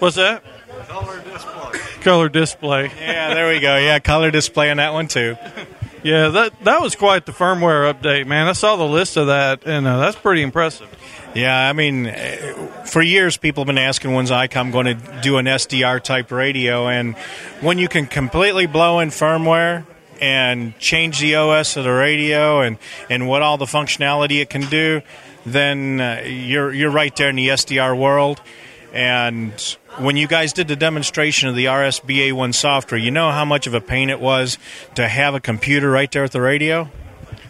what's that?
Color display.
Color display.
Yeah, there we go. Yeah, color display on that one too.
Yeah, that that was quite the firmware update, man. I saw the list of that, and uh, that's pretty impressive.
Yeah, I mean, uh, for years people have been asking when's ICOM going to do an SDR type radio, and when you can completely blow in firmware and change the OS of the radio and, and what all the functionality it can do, then uh, you're you're right there in the SDR world. And when you guys did the demonstration of the RSBA1 software, you know how much of a pain it was to have a computer right there at the radio?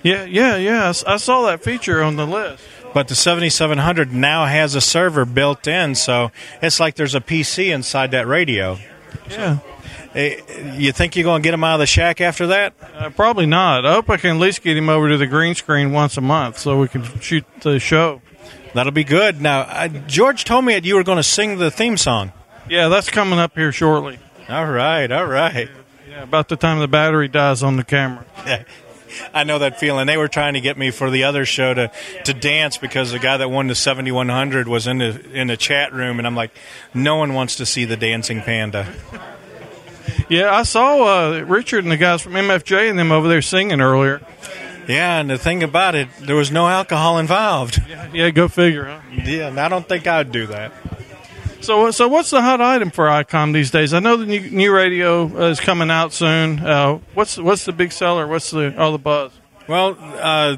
Yeah, yeah, yeah. I saw that feature on the list.
But the 7700 now has a server built in, so it's like there's a PC inside that radio.
Yeah.
Eh, You think you're going to get him out of the shack after that?
Uh, probably not. I hope I can at least get him over to the green screen once a month so we can shoot the show.
That'll be good. Now, uh, George told me that you were going to sing the theme song.
Yeah, that's coming up here shortly.
All right, all right.
Yeah, about the time the battery dies on the camera.
I know that feeling. They were trying to get me for the other show to, to dance because the guy that won the 7100 was in the in the chat room, and I'm like, no one wants to see the dancing panda.
Yeah, I saw uh, Richard and the guys from MFJ and them over there singing earlier.
Yeah, and the thing about it, there was no alcohol involved.
Yeah, go figure, huh?
Yeah, and I don't think I'd do that.
So, so what's the hot item for ICOM these days? I know the new, new radio uh, is coming out soon. Uh, what's what's the big seller? What's the all the buzz?
Well, uh,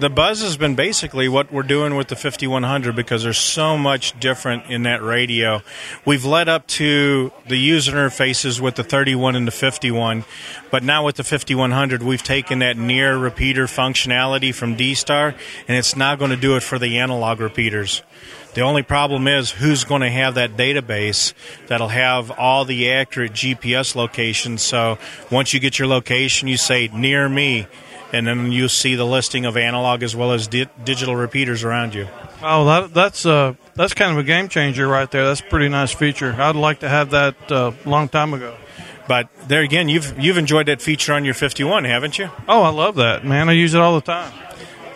the buzz has been basically what we're doing with the 5100 because there's so much different in that radio. We've led up to the user interfaces with the 31 and the 51, but now with the 5100, we've taken that near repeater functionality from D Star, and it's now going to do it for the analog repeaters. The only problem is who's going to have that database that'll have all the accurate GPS locations. So once you get your location, you say near me, and then you'll see the listing of analog as well as di- digital repeaters around you.
Oh, that, that's uh, that's kind of a game changer right there. That's a pretty nice feature. I'd like to have that a long time ago.
But there again, you've you've enjoyed that feature on your 51, haven't you?
Oh, I love that, man. I use it all the time.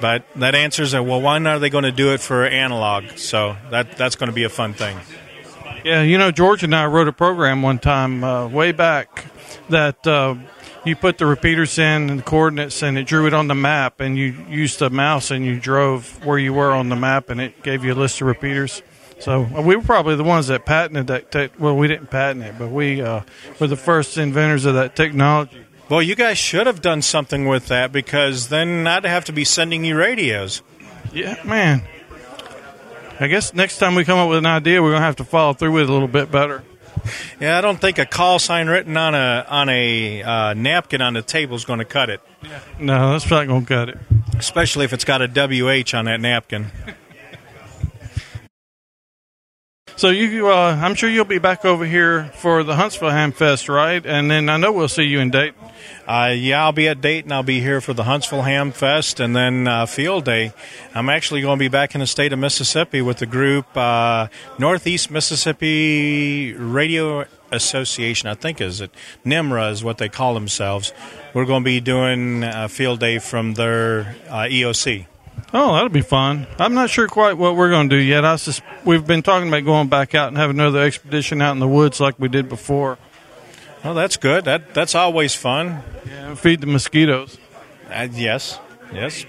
But that answers that. Well, why not are they going to do it for analog? So that that's going to be a fun thing.
Yeah, you know, George and I wrote a program one time uh, way back that uh, you put the repeaters in and the coordinates, and it drew it on the map, and you used the mouse and you drove where you were on the map, and it gave you a list of repeaters. So uh, we were probably the ones that patented that. Tech, well, we didn't patent it, but we uh, were the first inventors of that technology.
Well, you guys should have done something with that because then I'd have to be sending you radios.
Yeah, man. I guess next time we come up with an idea, we're gonna have to follow through with it a little bit better.
Yeah, I don't think a call sign written on a on a uh, napkin on the table is going to cut it.
No, that's not gonna cut it.
Especially if it's got a WH on that napkin.
So you, uh, I'm sure you'll be back over here for the Huntsville Ham Fest, right? And then I know we'll see you in Dayton.
Uh, yeah, I'll be at Dayton. I'll be here for the Huntsville Ham Fest and then uh, Field Day. I'm actually going to be back in the state of Mississippi with the group uh, Northeast Mississippi Radio Association. I think is it NIMRA is what they call themselves. We're going to be doing a field day from their uh, EOC.
Oh, that'll be fun. I'm not sure quite what we're going to do yet. I sus- we've been talking about going back out and having another expedition out in the woods like we did before.
Well, that's good. That that's always fun.
Yeah, feed the mosquitoes.
Uh, yes, yes.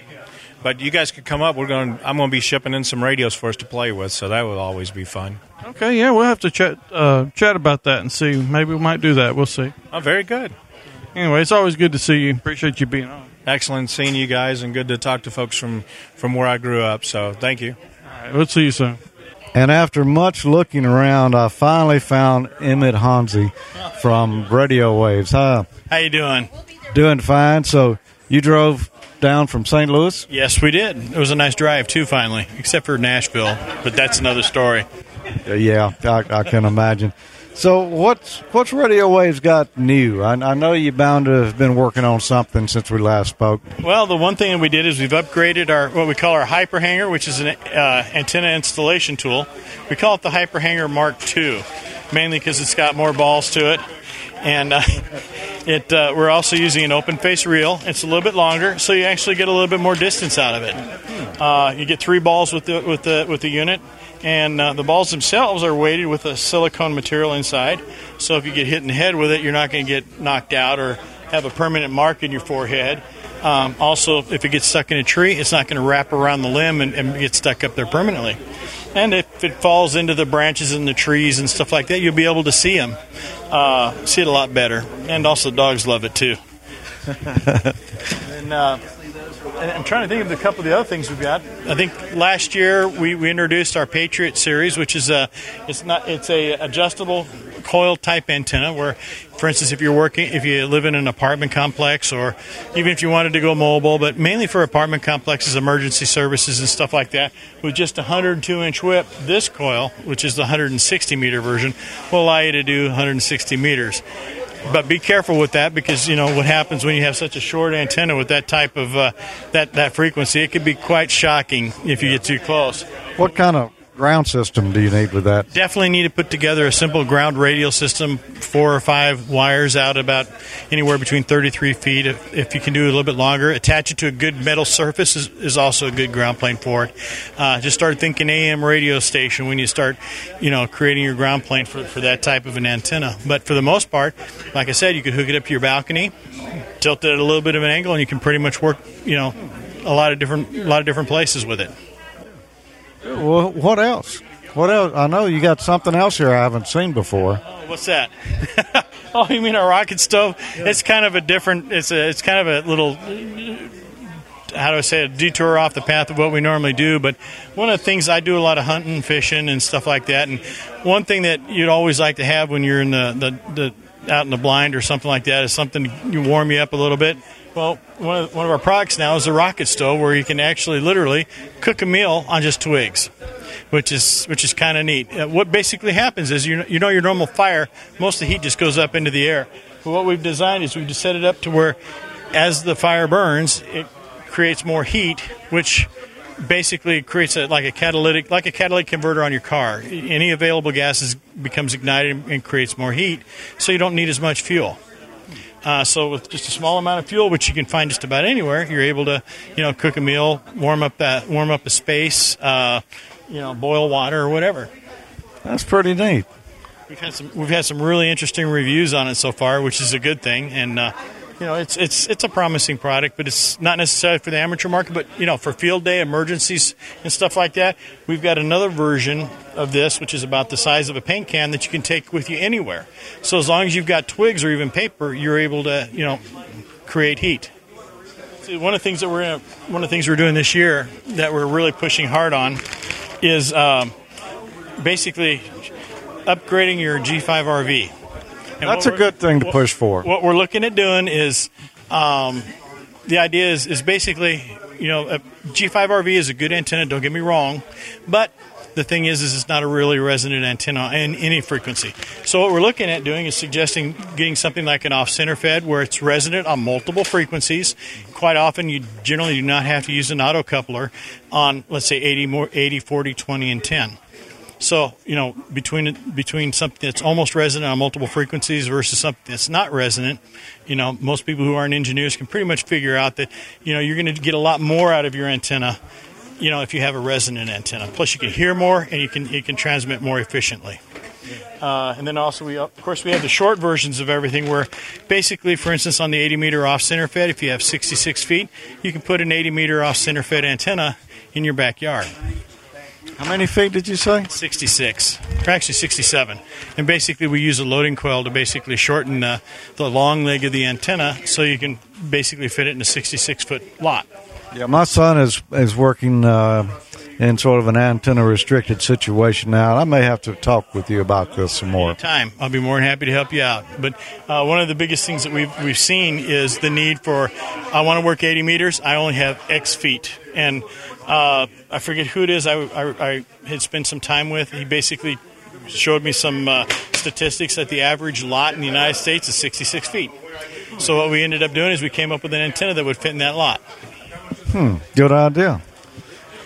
But you guys could come up. We're going. I'm going to be shipping in some radios for us to play with, so that will always be fun.
Okay, yeah, we'll have to chat uh, chat about that and see. Maybe we might do that. We'll see.
Oh, very good.
Anyway, it's always good to see you. Appreciate you being on.
Excellent seeing you guys, and good to talk to folks from from where I grew up. So thank you.
All right, we'll see you soon.
And after much looking around, I finally found Emmett Hansi from Radiowavz. Hi,
How you doing?
doing fine. So you drove down from St. Louis?
Yes, we did. It was a nice drive too, finally, except for Nashville, but that's another story.
Yeah, I, I can imagine. So what's what's Radiowavz got new? I, I know you're bound to have been working on something since we last spoke.
Well, the one thing that we did is we've upgraded our what we call our hyper hanger, which is an uh, antenna installation tool. We call it the hyper hanger Mark II, mainly because it's got more balls to it, and uh, it uh, we're also using an open face reel. It's a little bit longer, so you actually get a little bit more distance out of it. Uh, you get three balls with the with the with the unit. And uh, the balls themselves are weighted with a silicone material inside. So if you get hit in the head with it, you're not going to get knocked out or have a permanent mark in your forehead. Um, also, if it gets stuck in a tree, it's not going to wrap around the limb and, and get stuck up there permanently. And if it falls into the branches and the trees and stuff like that, you'll be able to see them, uh, see it a lot better. And also, dogs love it too. and, uh, and I'm trying to think of a couple of the other things we've got. I think last year we, we introduced our Patriot series, which is a it's not it's a adjustable coil type antenna where for instance if you're working if you live in an apartment complex or even if you wanted to go mobile but mainly for apartment complexes emergency services and stuff like that with just a 102 inch whip this coil which is the 160 meter version will allow you to do 160 meters but be careful with that because you know what happens when you have such a short antenna with that type of uh, that that frequency. It could be quite shocking if you get too close.
What kind of ground system do you need with that?
Definitely need to put together a simple ground radial system, four or five wires out about anywhere between 33 feet. If, if you can do it a little bit longer, attach it to a good metal surface is, is also a good ground plane for it. Uh, just start thinking AM radio station when you start, you know, creating your ground plane for, for that type of an antenna. But for the most part, like I said, you could hook it up to your balcony, tilt it at a little bit of an angle, and you can pretty much work, you know, a lot of different a lot of different places with it.
Well, what else? What else? I know you got something else here I haven't seen before.
Oh, what's that? oh, you mean a rocket stove? It's kind of a different. It's a. It's kind of a little. How do I say? A detour off the path of what we normally do. But one of the things I do a lot of hunting, fishing, and stuff like that. And one thing that you'd always like to have when you're in the the, the out in the blind or something like that is something to warm you up a little bit. Well, one of, one of our products now is a rocket stove where you can actually literally cook a meal on just twigs, which is which is kind of neat. Uh, what basically happens is you know, you know your normal fire, most of the heat just goes up into the air. But what we've designed is we've just set it up to where, as the fire burns, it creates more heat, which basically creates a, like a catalytic like a catalytic converter on your car. Any available gases becomes ignited and creates more heat, so you don't need as much fuel. Uh, so with just a small amount of fuel, which you can find just about anywhere, you're able to, you know, cook a meal, warm up that, warm up a space, uh, you know, boil water or whatever.
That's pretty neat.
We've had some, we've had some really interesting reviews on it so far, which is a good thing, and uh, you know, it's it's it's a promising product, but it's not necessarily for the amateur market. But you know, for field day emergencies and stuff like that, we've got another version of this, which is about the size of a paint can that you can take with you anywhere. So as long as you've got twigs or even paper, you're able to you know create heat. See, one of the things that we're one of the things we're doing this year that we're really pushing hard on is um, basically upgrading your G5 RV. And
That's a good thing to
what-
push for.
What we're looking at doing is, um, the idea is, is basically, you know, a G5 RV is a good antenna. Don't get me wrong, but the thing is, is it's not a really resonant antenna in any frequency. So what we're looking at doing is suggesting getting something like an off-center fed where it's resonant on multiple frequencies. Quite often, you generally do not have to use an auto coupler on, let's say, 80, more, 80 40, 20, and 10. So you know between between something that's almost resonant on multiple frequencies versus something that's not resonant, you know most people who aren't engineers can pretty much figure out that you know you're going to get a lot more out of your antenna, you know if you have a resonant antenna. Plus you can hear more and you can you can transmit more efficiently. Uh, and then also we of course we have the short versions of everything where basically for instance on the 80 meter off center fed if you have 66 feet you can put an 80 meter off center fed antenna in your backyard.
How many feet did you say?
66, or actually 67. And basically, we use a loading coil to basically shorten the, the long leg of the antenna so you can basically fit it in a 66 foot lot.
Yeah, my son is is working uh, in sort of an antenna restricted situation now. I may have to talk with you about this some more.
Time, I'll be more than happy to help you out. But uh, one of the biggest things that we've we've seen is the need for. I want to work 80 meters. I only have X feet, and uh, I forget who it is. I, I, I had spent some time with. He basically showed me some uh, statistics that the average lot in the United States is 66 feet. So what we ended up doing is we came up with an antenna that would fit in that lot.
Hmm, good idea.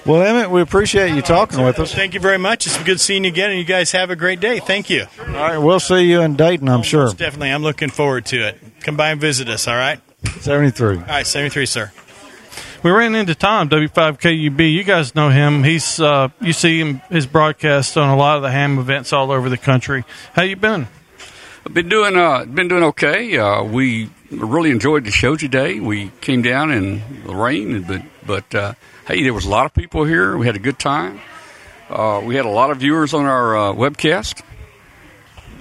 Well, Emmett, we appreciate you talking with us.
Thank you very much. It's good seeing you again, and you guys have a great day. Thank you.
All right, we'll see you in Dayton, I'm sure.
Definitely, I'm looking forward to it. Come by and visit us. All right.
73.
All right, 73, sir.
We ran into Tom W5KUB. You guys know him. He's uh, you see him his broadcasts on a lot of the ham events all over the country. How you been?
I've been doing uh, been doing okay. Uh, we really enjoyed the show today. We came down in the rain, but but uh, hey, there was a lot of people here. We had a good time. Uh, we had a lot of viewers on our uh, webcast.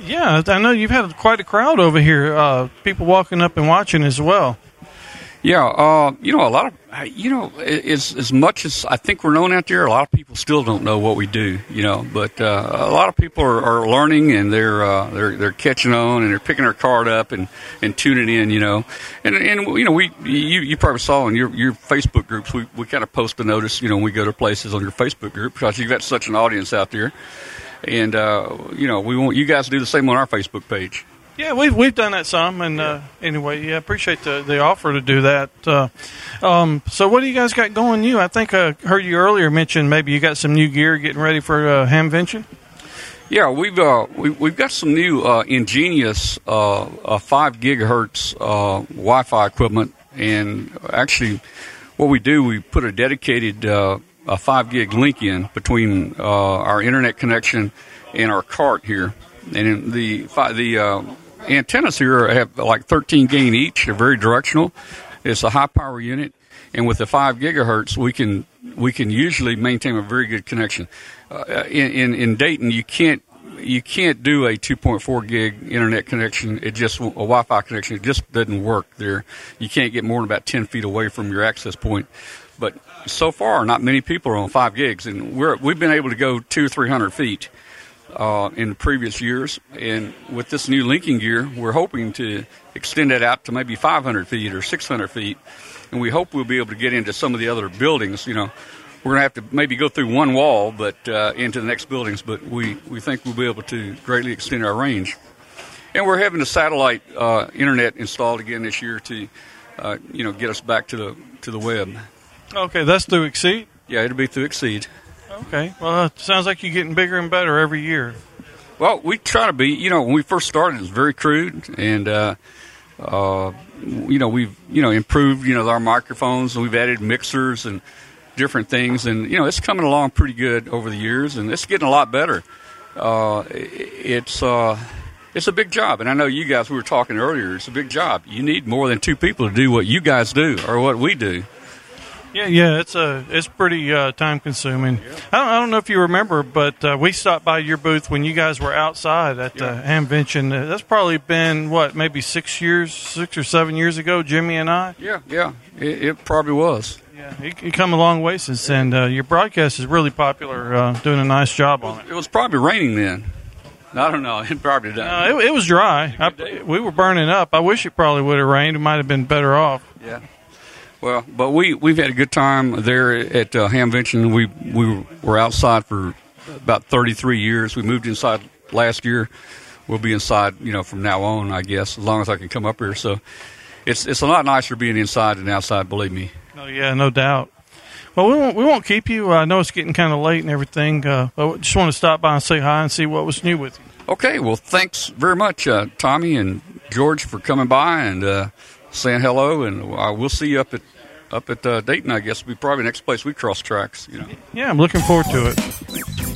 Yeah, I know you've had quite a crowd over here. Uh, people walking up and watching as well.
Yeah, uh, you know, a lot of, you know, as as much as I think we're known out there, a lot of people still don't know what we do. You know, but uh, a lot of people are, are learning and they're uh, they're they're catching on and they're picking their card up and, and tuning in. You know, and and you know, we you, you probably saw in your your Facebook groups, we we kind of post a notice. You know, when we go to places on your Facebook group because you've got such an audience out there, and uh, you know, we want you guys to do the same on our Facebook page.
Yeah, we've we've done that some, and uh, anyway, yeah, appreciate the, the offer to do that. Uh, um, so, what do you guys got going new? I think I heard you earlier mention maybe you got some new gear getting ready for uh, Hamvention.
Yeah, we've uh, we, we've got some new uh, EnGenius uh, uh, five gigahertz uh, Wi-Fi equipment, and actually, what we do, we put a dedicated uh, a five gig link in between uh, our internet connection and our cart here, and in the the uh, antennas here have like 13 gain each. They're very directional. It's a high power unit, and with the five gigahertz, we can we can usually maintain a very good connection. Uh, in, in in Dayton, you can't you can't do a 2.4 gig internet connection. It just a Wi-Fi connection. It just doesn't work there. You can't get more than about 10 feet away from your access point. But so far, not many people are on five gigs, and we're we've been able to go two, three hundred feet uh, in previous years. And with this new linking gear, we're hoping to extend that out to maybe 500 feet or 600 feet. And we hope we'll be able to get into some of the other buildings. You know, we're going to have to maybe go through one wall, but uh, into the next buildings. But we, we think we'll be able to greatly extend our range. And we're having a satellite uh, internet installed again this year to, uh, you know, get us back to the to the web.
Okay, that's through Exede.
Yeah, it'll be through Exede.
Okay, well, it sounds like you're getting bigger and better every year.
Well, we try to be. You know, when we first started, it was very crude, and uh, uh, you know, we've you know improved. You know, our microphones, and we've added mixers and different things, and you know, it's coming along pretty good over the years, and it's getting a lot better. Uh, it's uh, it's a big job, and I know you guys. We were talking earlier. It's a big job. You need more than two people to do what you guys do or what we do.
Yeah, yeah, it's a it's pretty uh, time consuming. I, don't, I don't know if you remember, but uh, we stopped by your booth when you guys were outside at the Hamvention. Uh, that's probably been what maybe six years, six or seven years ago. Jimmy and I.
Yeah, yeah, it, it probably was.
Yeah, you, you come a long way since, and uh, your broadcast is really popular. Uh, doing a nice job on it.
It was probably raining then. I don't know. It probably.
Uh, it, it was dry. I, we were burning up. I wish it probably would have rained. It might have been better off.
Yeah. Well, but we we've had a good time there at uh, Hamvention. We we were outside for about 33 years. We moved inside last year. We'll be inside, you know, from now on, I guess, as long as I can come up here. So it's it's a lot nicer being inside than outside. Believe me.
Oh yeah, no doubt. Well, we won't we won't keep you. I know it's getting kind of late and everything. Uh, but just want to stop by and say hi and see what was new with you.
Okay. Well, thanks very much, uh, Tommy and George, for coming by and uh, saying hello. And uh, we'll see you up at up at uh, Dayton. I guess will be probably the next place we cross tracks. You know.
Yeah, I'm looking forward to it.